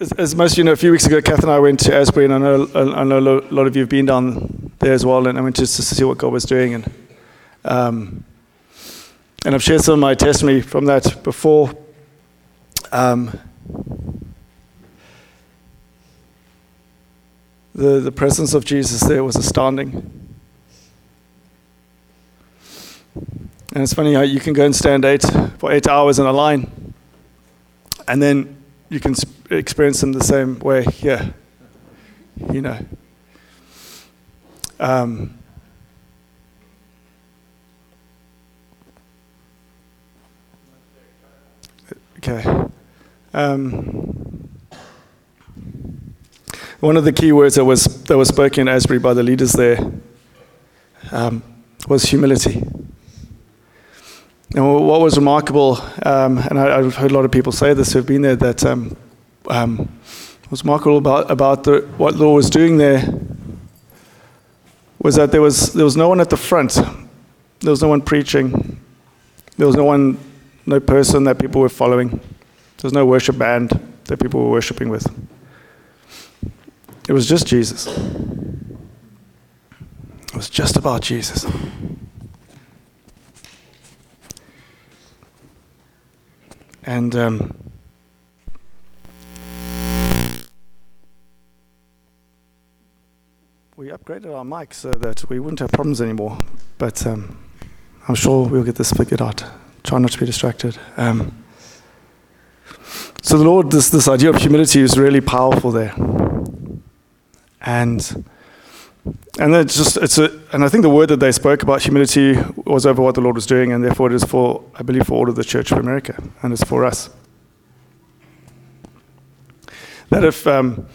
as, as most of you know, a few weeks ago, Kath and I went to Asbury, and I know, I know a lot of you have been down there as well, and I went just to see what God was doing. And, um, and I've shared some of my testimony from that before. Um, the, the presence of Jesus there was astounding. And it's funny how you can go and stand eight for eight hours in a line, and then you can experience them the same way here. You know. Um, okay. Um, one of the key words that was, that was spoken in Asbury by the leaders there um, was humility. And what was remarkable, um, and I, have heard a lot of people say this who have been there, that um, um, was remarkable about, about the, what Lord was doing there was that there was, there was no one at the front. There was no one preaching. There was no one, no person that people were following. There was no worship band that people were worshiping with. It was just Jesus. It was just about Jesus. And um, we upgraded our mic so that we wouldn't have problems anymore. But um, I'm sure we'll get this figured out. Try not to be distracted. Um, so the Lord, this, this idea of humility is really powerful there and and it's just it's a and I think the word that they spoke about humility was over what the Lord was doing, and therefore it is for I believe for all of the Church of America, and it's for us. That if um,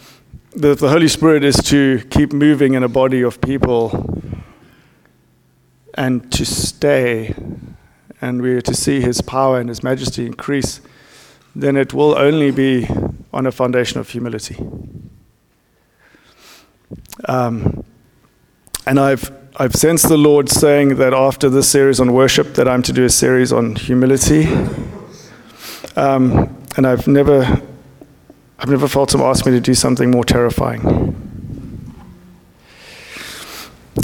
the, the Holy Spirit is to keep moving in a body of people and to stay, and we are to see His power and His majesty increase, then it will only be on a foundation of humility. Um, and I've I've sensed the Lord saying that after this series on worship, that I'm to do a series on humility. Um, and I've never I've never felt Him ask me to do something more terrifying.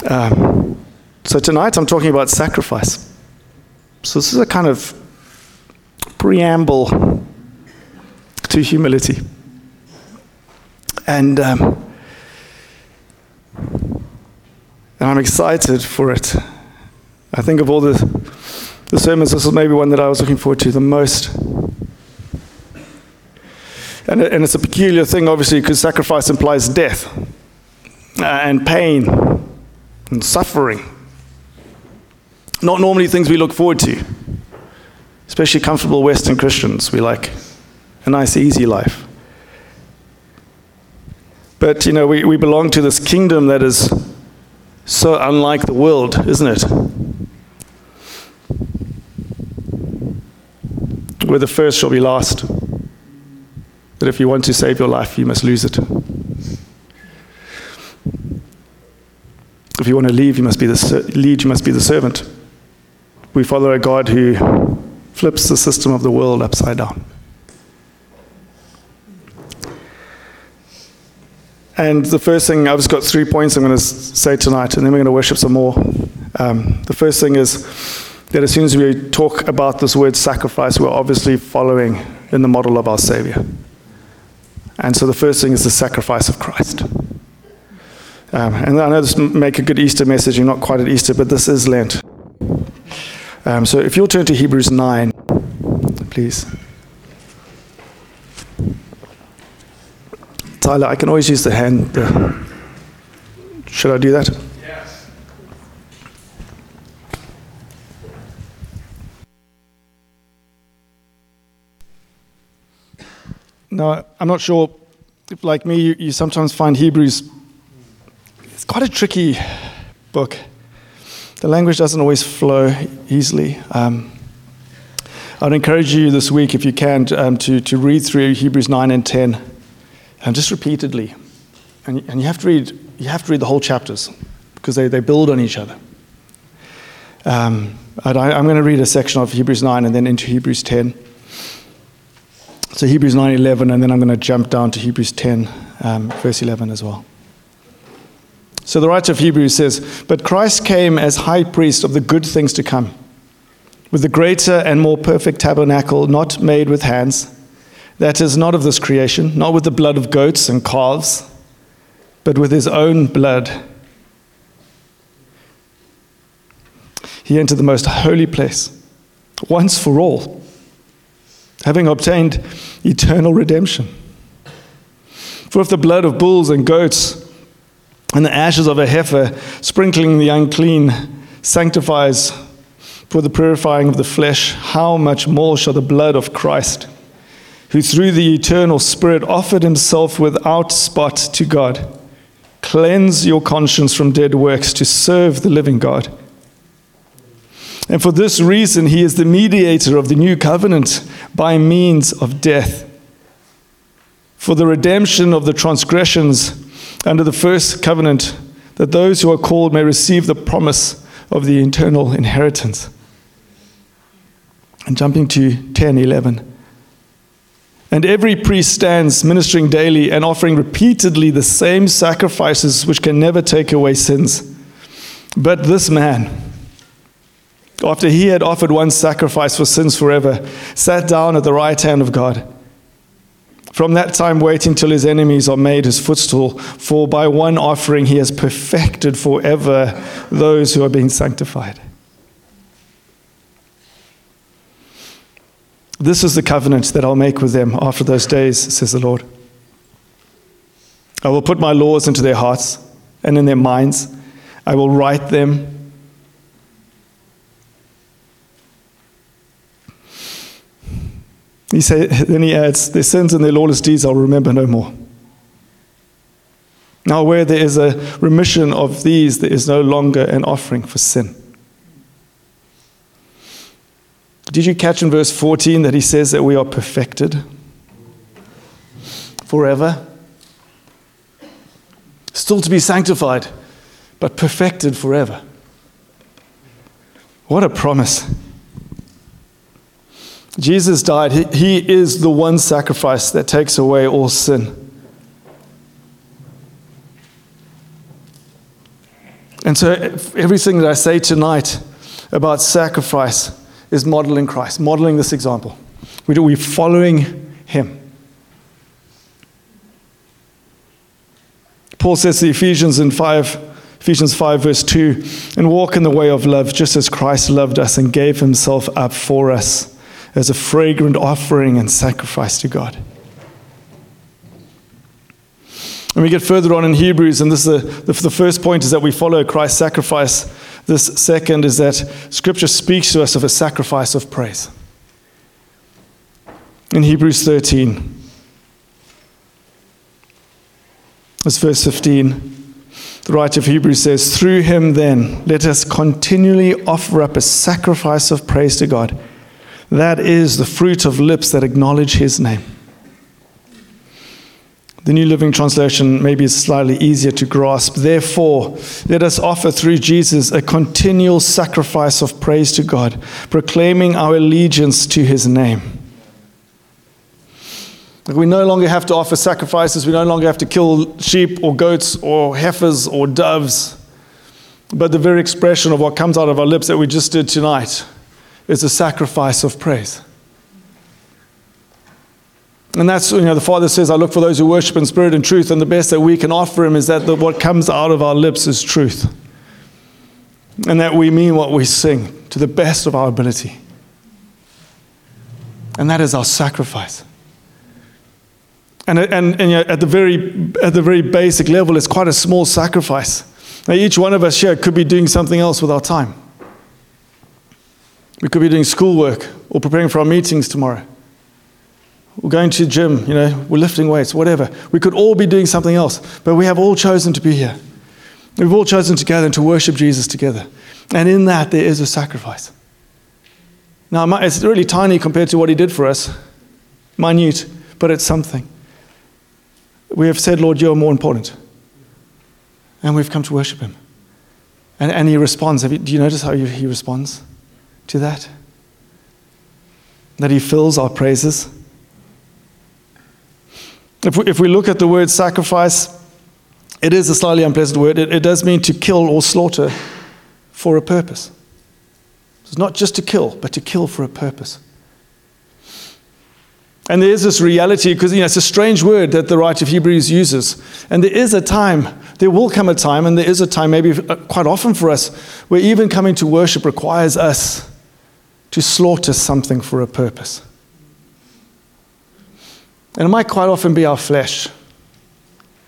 Um, so tonight I'm talking about sacrifice. So this is a kind of preamble to humility. And um, and I'm excited for it. I think of all the, the sermons, this is maybe one that I was looking forward to the most. And, and it's a peculiar thing, obviously, because sacrifice implies death uh, and pain and suffering. Not normally things we look forward to, especially comfortable Western Christians. We like a nice, easy life. But, you know, we, we belong to this kingdom that is so unlike the world, isn't it? Where the first shall be last. That if you want to save your life, you must lose it. If you want to leave, you must be the lead, you must be the servant. We follow a God who flips the system of the world upside down. And the first thing, I've just got three points I'm going to say tonight, and then we're going to worship some more. Um, the first thing is that as soon as we talk about this word sacrifice, we're obviously following in the model of our Savior. And so the first thing is the sacrifice of Christ. Um, and I know this make a good Easter message, you're not quite at Easter, but this is Lent. Um, so if you'll turn to Hebrews 9, please. Tyler, I can always use the hand. should I do that? Yes. No, I'm not sure if, like me, you, you sometimes find Hebrews, it's quite a tricky book. The language doesn't always flow easily. Um, I'd encourage you this week, if you can, um, to, to read through Hebrews 9 and 10 and just repeatedly. And, and you, have to read, you have to read the whole chapters because they, they build on each other. Um, I, am going to read a section of Hebrews 9 and then into Hebrews 10. So Hebrews 9:11, and then I'm going to jump down to Hebrews 10, um, verse 11 as well. So the writer of Hebrews says, But Christ came as high priest of the good things to come, with the greater and more perfect tabernacle, not made with hands, that is not of this creation, not with the blood of goats and calves, but with his own blood. He entered the most holy place, once for all, having obtained eternal redemption. For if the blood of bulls and goats, and the ashes of a heifer, sprinkling the unclean, sanctifies for the purifying of the flesh, how much more shall the blood of Christ, who through the eternal Spirit offered himself without spot to God, cleanse your conscience from dead works to serve the living God? And for this reason, he is the mediator of the new covenant by means of death. For the redemption of the transgressions under the first covenant, that those who are called may receive the promise of the eternal inheritance. And jumping to 10 11. And every priest stands ministering daily and offering repeatedly the same sacrifices which can never take away sins. But this man, after he had offered one sacrifice for sins forever, sat down at the right hand of God. From that time, waiting till his enemies are made his footstool, for by one offering he has perfected forever those who are being sanctified. This is the covenant that I'll make with them after those days, says the Lord. I will put my laws into their hearts and in their minds. I will write them He say, then he adds, Their sins and their lawless deeds I'll remember no more. Now, where there is a remission of these, there is no longer an offering for sin. Did you catch in verse 14 that he says that we are perfected forever? Still to be sanctified, but perfected forever. What a promise. Jesus died. He, is the one sacrifice that takes away all sin. And so, everything that I say tonight about sacrifice is modeling Christ, modeling this example. We're following him. Paul says to Ephesians in 5, Ephesians 5, verse 2, and walk in the way of love, just as Christ loved us and gave himself up for us as a fragrant offering and sacrifice to God. And we get further on in Hebrews, and this is the, the first point is that we follow Christ's sacrifice. This second is that Scripture speaks to us of a sacrifice of praise. In Hebrews 13, as verse 15, the writer of Hebrews says, Through him then, let us continually offer up a sacrifice of praise to God that is the fruit of lips that acknowledge his name. The New Living Translation maybe is slightly easier to grasp. Therefore, let us offer through Jesus a continual sacrifice of praise to God, proclaiming our allegiance to his name. We no longer have to offer sacrifices. We no longer have to kill sheep or goats or heifers or doves. But the very expression of what comes out of our lips that we just did tonight is a sacrifice of praise. And that's, you know, the Father says, I look for those who worship in spirit and truth, and the best that we can offer Him is that the, what comes out of our lips is truth. And that we mean what we sing to the best of our ability. And that is our sacrifice. And, and, and you know, at, the very, at the very basic level, it's quite a small sacrifice. Now, each one of us here could be doing something else with our time. We could be doing schoolwork or preparing for our meetings tomorrow. We're going to the gym, you know, we're lifting weights, whatever. We could all be doing something else, but we have all chosen to be here. We've all chosen to gather and to worship Jesus together. And in that, there is a sacrifice. Now, it's really tiny compared to what he did for us, minute, but it's something. We have said, Lord, you're more important. And we've come to worship him. And, and he responds. You, do you notice how he responds? to that? That He fills our praises? If we, if we look at the word sacrifice, it is a slightly unpleasant word. It, it does mean to kill or slaughter for a purpose. It's not just to kill, but to kill for a purpose. And there is this reality, because you know, it's a strange word that the writer of Hebrews uses. And there is a time, there will come a time, and there is a time, maybe uh, quite often for us, where even coming to worship requires us to slaughter something for a purpose. And it might quite often be our flesh. It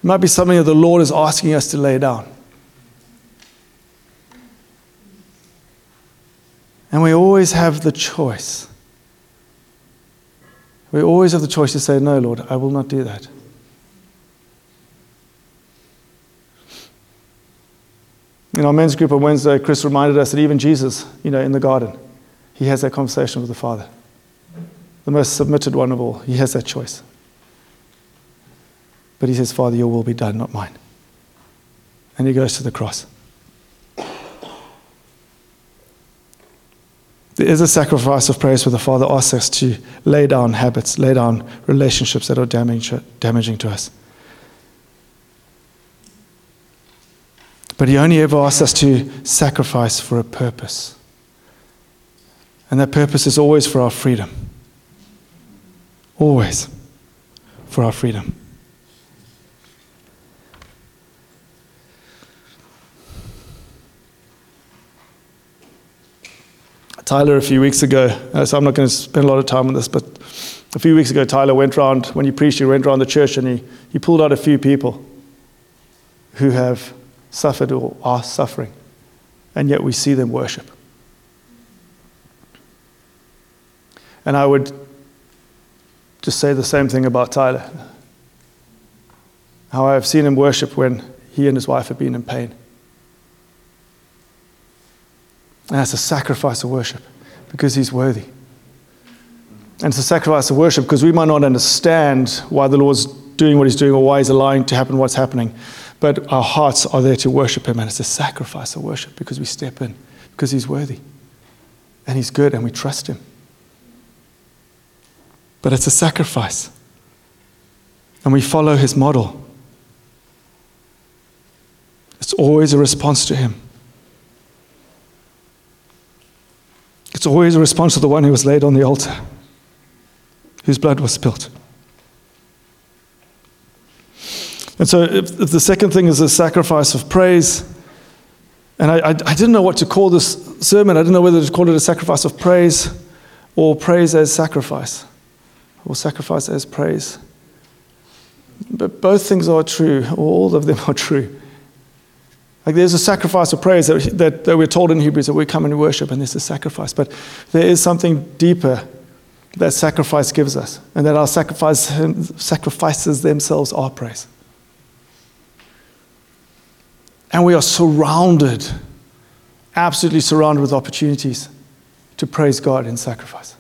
might be something that the Lord is asking us to lay down. And we always have the choice we always have the choice to say, No, Lord, I will not do that. In our men's group on Wednesday, Chris reminded us that even Jesus, you know, in the garden, he has that conversation with the Father. The most submitted one of all. He has that choice. But he says, Father, your will be done, not mine. And he goes to the cross. There is a sacrifice of praise where the Father asks us to lay down habits, lay down relationships that are damaging to us. But He only ever asks us to sacrifice for a purpose. And that purpose is always for our freedom. Always for our freedom. Tyler a few weeks ago, uh, so I'm not going to spend a lot of time on this, but a few weeks ago, Tyler went around, when he preached, he went around the church and he, he pulled out a few people who have suffered or are suffering, and yet we see them worship. And I would just say the same thing about Tyler. How I have seen him worship when he and his wife have been in pain. And that's a sacrifice of worship because he's worthy. And it's a sacrifice of worship because we might not understand why the Lord's doing what he's doing or why he's allowing to happen what's happening. But our hearts are there to worship him, and it's a sacrifice of worship because we step in, because he's worthy. And he's good, and we trust him. But it's a sacrifice. And we follow his model. It's always a response to him. It's always a response to the one who was laid on the altar, whose blood was spilt. And so, if, if the second thing is a sacrifice of praise, and I, I, I, didn't know what to call this sermon. I didn't know whether to call it a sacrifice of praise or praise as sacrifice or sacrifice as praise. But both things are true, or all of them are true. Like there's a sacrifice of praise that, that, that we're told in Hebrews that we come and worship, and this is sacrifice. But there is something deeper that sacrifice gives us, and that our sacrifice, sacrifices themselves are praise. And we are surrounded, absolutely surrounded with opportunities to praise God in sacrifice.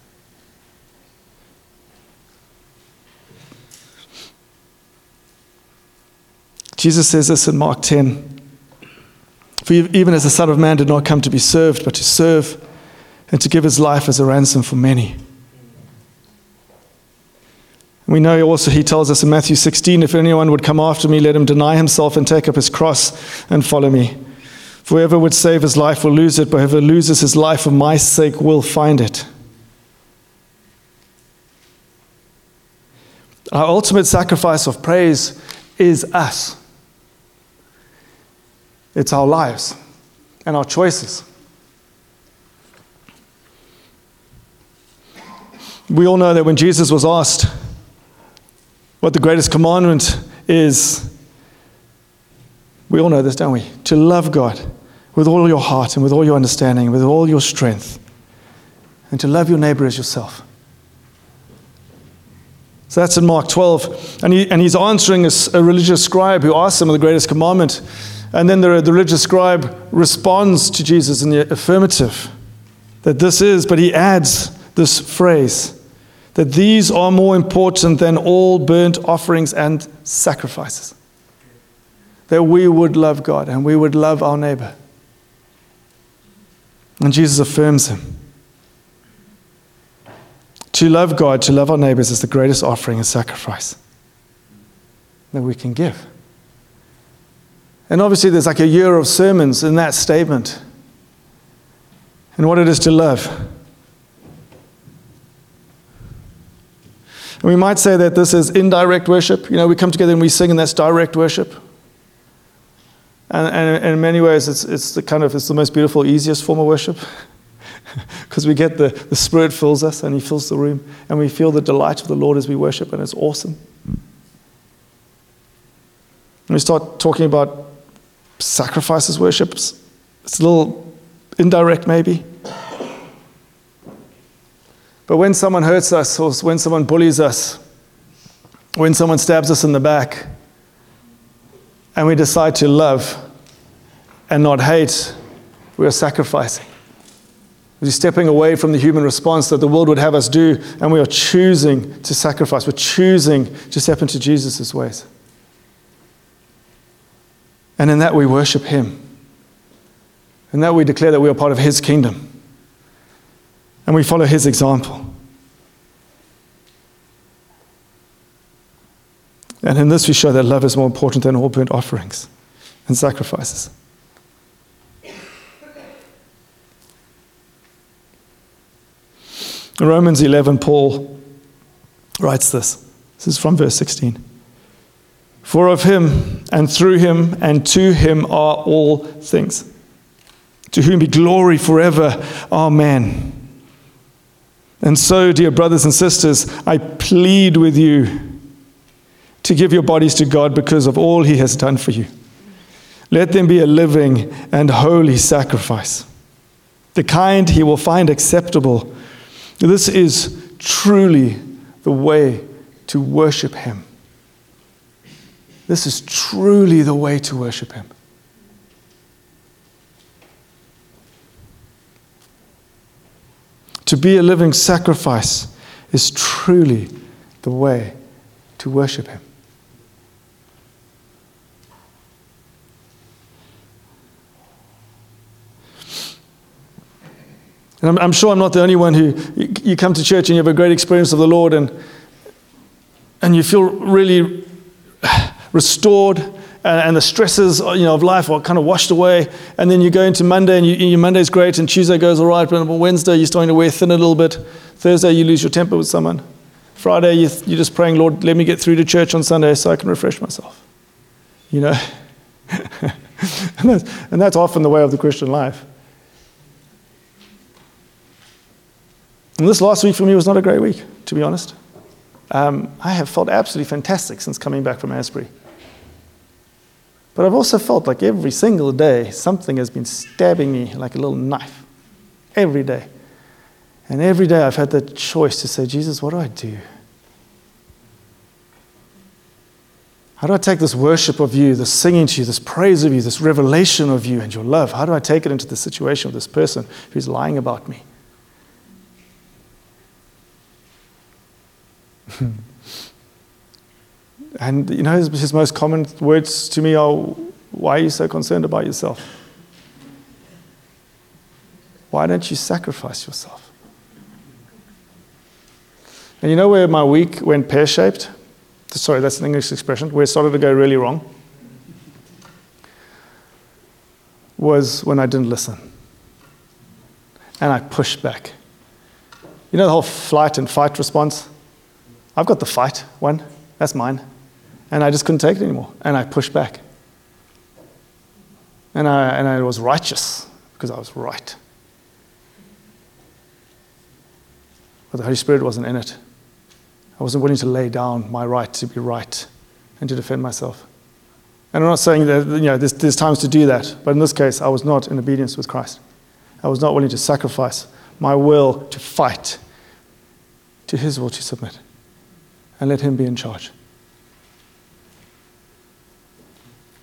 Jesus says this in Mark 10 for even as the Son of Man did not come to be served, but to serve and to give his life as a ransom for many. We know also he tells us in Matthew 16 if anyone would come after me, let him deny himself and take up his cross and follow me. For whoever would save his life will lose it, but whoever loses his life for my sake will find it. Our ultimate sacrifice of praise is us. It's our lives and our choices. We all know that when Jesus was asked what the greatest commandment is, we all know this, don't we? To love God with all your heart and with all your understanding, with all your strength, and to love your neighbor as yourself. So that's in Mark 12. And, he, and he's answering a, a religious scribe who asked him the greatest commandment. And then the, the religious scribe responds to Jesus in the affirmative that this is, but he adds this phrase that these are more important than all burnt offerings and sacrifices. That we would love God and we would love our neighbor. And Jesus affirms him. To love God, to love our neighbors is the greatest offering and sacrifice. that we can give. And obviously, there's like a year of sermons in that statement and what it is to love. And we might say that this is indirect worship. You know, we come together and we sing, and that's direct worship. And, and, in many ways, it's, it's the kind of it's the most beautiful, easiest form of worship. Because we get the, the Spirit fills us and He fills the room, and we feel the delight of the Lord as we worship, and it's awesome. And we start talking about sacrifices worships. It's a little indirect, maybe. But when someone hurts us, or when someone bullies us, when someone stabs us in the back, and we decide to love and not hate, we are sacrificing. We're stepping away from the human response that the world would have us do, and we are choosing to sacrifice. We're choosing to step into Jesus' ways. And in that, we worship Him. In that, we declare that we are part of His kingdom and we follow his example. And in this, we show that love is more important than all burnt offerings and sacrifices. In Romans 11, Paul writes this. This is from verse 16. For of him, and through him, and to him are all things. To whom be glory forever. Amen. And so, dear brothers and sisters, I plead with you to give your bodies to God because of all He has done for you. Let them be a living and holy sacrifice, the kind He will find acceptable. This is truly the way to worship Him. This is truly the way to worship Him. To be a living sacrifice is truly the way to worship Him. And I'm, I'm, sure I'm not the only one who you come to church and you have a great experience of the Lord and, and you feel really restored and, the stresses you know, of life are kind of washed away. And then you go into Monday, and you, your Monday's great, and Tuesday goes all right, but on Wednesday you're starting to wear thin a little bit. Thursday you lose your temper with someone. Friday you, you're just praying, Lord, let me get through to church on Sunday so I can refresh myself. You know? and, that's, and that's often the way of the Christian life. And this last week for me was not a great week, to be honest. Um, I have felt absolutely fantastic since coming back from Asbury. But I've also felt like every single day something has been stabbing me like a little knife. Every day. And every day I've had the choice to say, Jesus, what do I do? How do I take this worship of you, this singing to you, this praise of you, this revelation of you and your love? How do I take it into the situation of this person who's lying about me? Hmm. And you know, his, most common words to me are, Why are you so concerned about yourself? Why don't you sacrifice yourself? And you know where my week went pear shaped? Sorry, that's an English expression. Where it started to go really wrong was when I didn't listen. And I pushed back. You know the whole flight and fight response? I've got the fight one, that's mine. And I just couldn't take it anymore. And I pushed back. And I, and I was righteous because I was right. But the Holy Spirit wasn't in it. I wasn't willing to lay down my right to be right and to defend myself. And I'm not saying that you know, there's, there's times to do that, but in this case, I was not in obedience with Christ. I was not willing to sacrifice my will to fight, to his will to submit, and let him be in charge.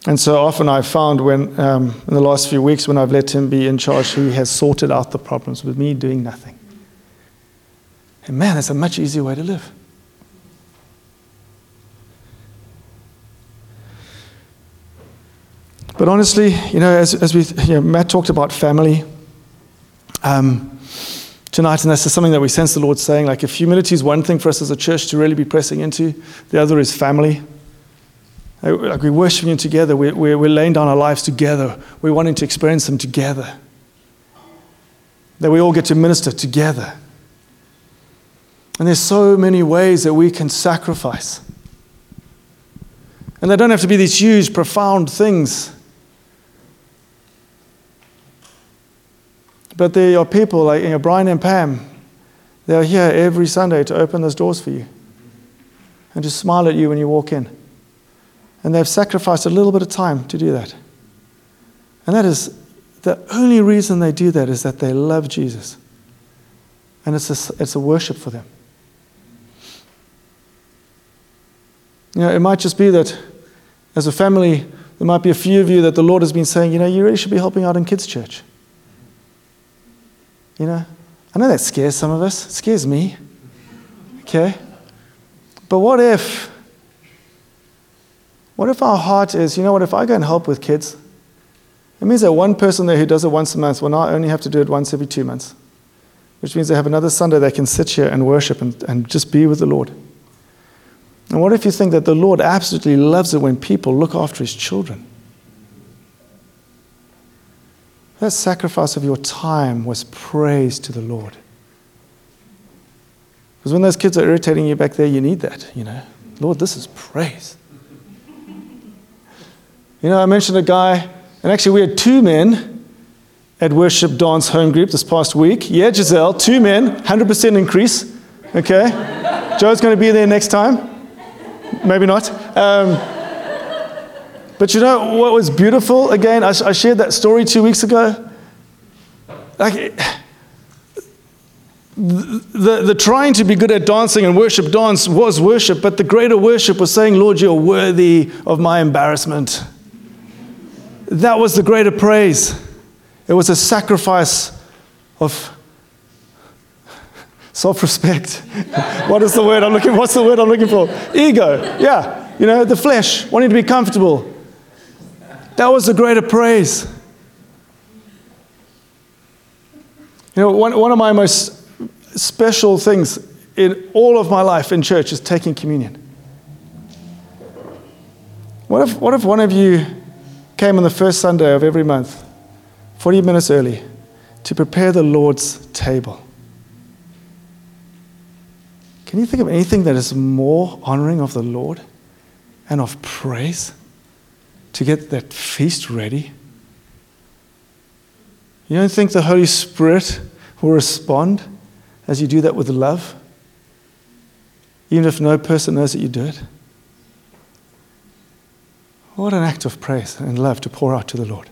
And so often I've found when, um, in the last few weeks, when I've let him be in charge, he has sorted out the problems with me doing nothing. And man, that's a much easier way to live. But honestly, you know, as, as we, you know, Matt talked about family um, tonight, and this is something that we sense the Lord saying, like, if humility is one thing for us as a church to really be pressing into, the other is family. Like we're worshiping Him together. We're, we're, we're laying down our lives together. We're wanting to experience Him together. That we all get to minister together. And there's so many ways that we can sacrifice. And they don't have to be these huge, profound things. But there are people like you know, Brian and Pam, they're here every Sunday to open those doors for you and to smile at you when you walk in. And they've sacrificed a little bit of time to do that. And that is the only reason they do that is that they love Jesus. And it's a, it's a worship for them. You know, it might just be that as a family, there might be a few of you that the Lord has been saying, you know, you really should be helping out in kids' church. You know, I know that scares some of us. It scares me. Okay? But what if what if our heart is, you know what, if I go and help with kids, it means that one person there who does it once a month will not only have to do it once every two months, which means they have another Sunday they can sit here and worship and, and just be with the Lord. And what if you think that the Lord absolutely loves it when people look after his children? That sacrifice of your time was praise to the Lord. Because when those kids are irritating you back there, you need that, you know. Lord, this is praise. You know, I mentioned a guy, and actually, we had two men at Worship Dance Home Group this past week. Yeah, Giselle, two men, 100% increase. Okay? Joe's going to be there next time. Maybe not. Um, but you know what was beautiful? Again, I, I shared that story two weeks ago. Like, the, the, the, trying to be good at dancing and worship dance was worship, but the greater worship was saying, Lord, you're worthy of my embarrassment. That was the greater praise. It was a sacrifice of self-respect. what is the word I'm looking? What's the word I'm looking for? Ego. Yeah, you know, the flesh, wanting to be comfortable. That was the greater praise. You know, one, one of my most special things in all of my life in church is taking communion. What if, what if one of you came on the first Sunday of every month, 40 minutes early, to prepare the Lord's table. Can you think of anything that is more honoring of the Lord and of praise to get that feast ready? You don't think the Holy Spirit will respond as you do that with love? Even if no person knows that you do it? What an act of praise and love to pour out to the Lord.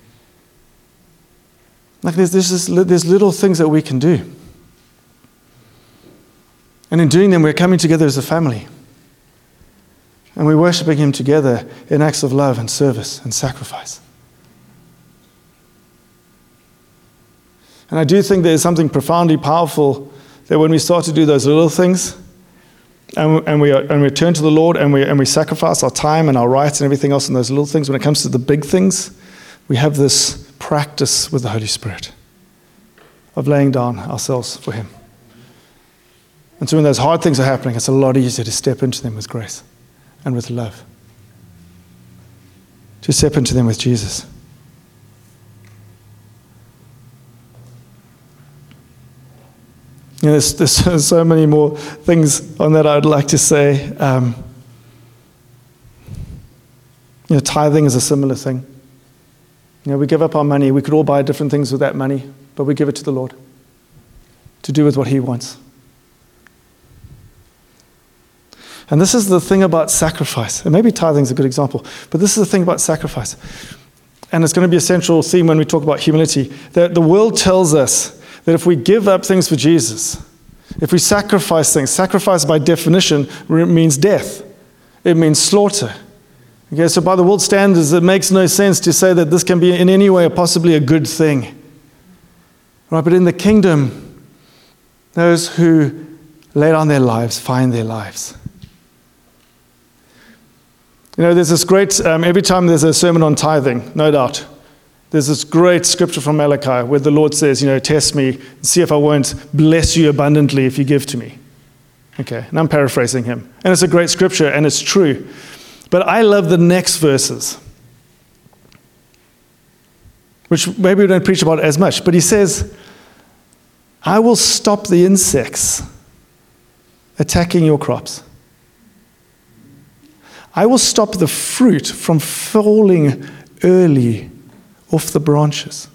Like there's, there's, there's little things that we can do. And in doing them, we're coming together as a family. And we're worshiping Him together in acts of love and service and sacrifice. And I do think there is something profoundly powerful that when we start to do those little things, and, and, we, and we turn to the Lord and we, and we sacrifice our time and our rights and everything else and those little things. When it comes to the big things, we have this practice with the Holy Spirit of laying down ourselves for Him. And so when those hard things are happening, it's a lot easier to step into them with grace and with love. To step into them with Jesus. You know, there's, there's so many more things on that I'd like to say. Um, you know, tithing is a similar thing. You know, we give up our money. We could all buy different things with that money, but we give it to the Lord to do with what He wants. And this is the thing about sacrifice. And maybe tithing is a good example, but this is the thing about sacrifice. And it's going to be a central theme when we talk about humility. That the world tells us that if we give up things for Jesus, if we sacrifice things, sacrifice by definition means death, it means slaughter. Okay, so by the world standards, it makes no sense to say that this can be in any way possibly a good thing. Right, but in the kingdom, those who lay down their lives find their lives. You know, there's this great, um, every time there's a sermon on tithing, no doubt, there's this great scripture from Malachi where the Lord says, you know, test me, and see if I won't bless you abundantly if you give to me. Okay, and I'm paraphrasing him. And it's a great scripture and it's true. But I love the next verses, which maybe we don't preach about as much. But he says, I will stop the insects attacking your crops. I will stop the fruit from falling early off the branches.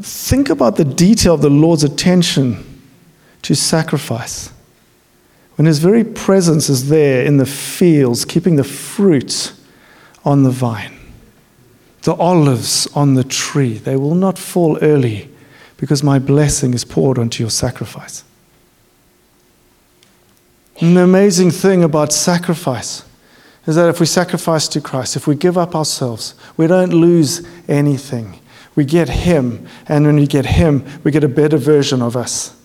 Think about the detail of the Lord's attention to sacrifice. When His very presence is there in the fields, keeping the fruit on the vine, the olives on the tree, they will not fall early because my blessing is poured onto your sacrifice. And the amazing thing about sacrifice is that if we sacrifice to Christ, if we give up ourselves, we don't lose anything. We get Him, and when we get Him, we get a better version of us.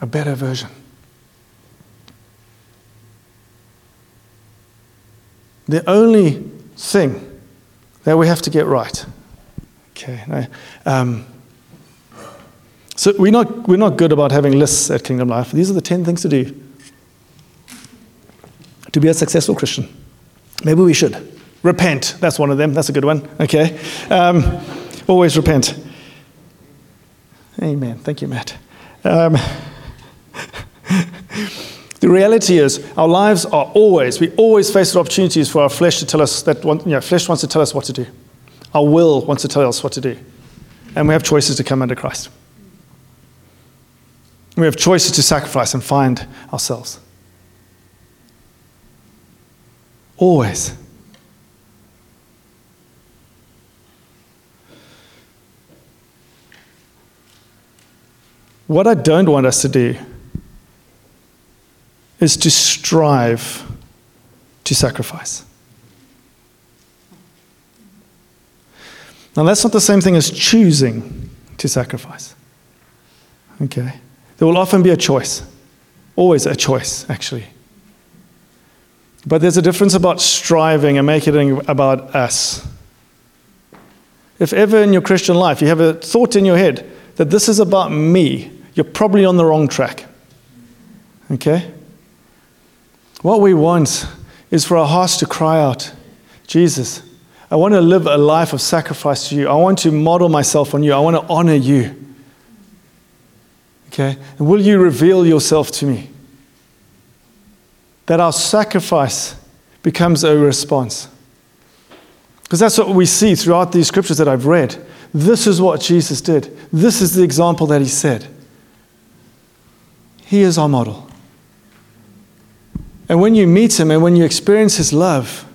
A better version. The only thing that we have to get right. Okay, um, so we're not, we're not good about having lists at Kingdom Life. These are the 10 things to do to be a successful Christian. Maybe we should. Repent. That's one of them. That's a good one. Okay. Um, always repent. Amen. Thank you, Matt. Um, the reality is, our lives are always, we always face opportunities for our flesh to tell us that, you know, flesh wants to tell us what to do. Our will wants to tell us what to do. And we have choices to come under Christ. We have choices to sacrifice and find ourselves. Always. What I don't want us to do is to strive to sacrifice. Now, that's not the same thing as choosing to sacrifice. Okay? There will often be a choice, always a choice, actually. But there's a difference about striving and making it about us. If ever in your Christian life you have a thought in your head that this is about me, you're probably on the wrong track. Okay? What we want is for our hearts to cry out, Jesus, I want to live a life of sacrifice to you. I want to model myself on you. I want to honor you. Okay? And will you reveal yourself to me? That our sacrifice becomes a response. Because that's what we see throughout these scriptures that I've read. This is what Jesus did. This is the example that he said. He is our model. And when you meet Him and when you experience His love,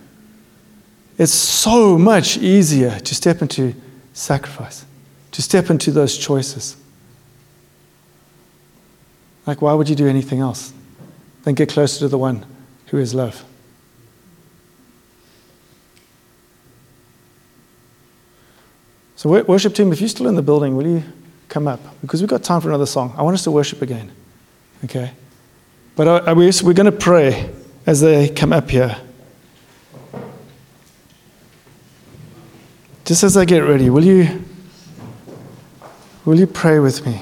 it's so much easier to step into sacrifice, to step into those choices. Like, why would you do anything else than get closer to the one who is love? So, worship team, if you're still in the building, will you come up? Because we've got time for another song. I want us to worship again. Okay? But uh, we, we're going to pray as they come up here. Just as I get ready, will you, will you pray with me?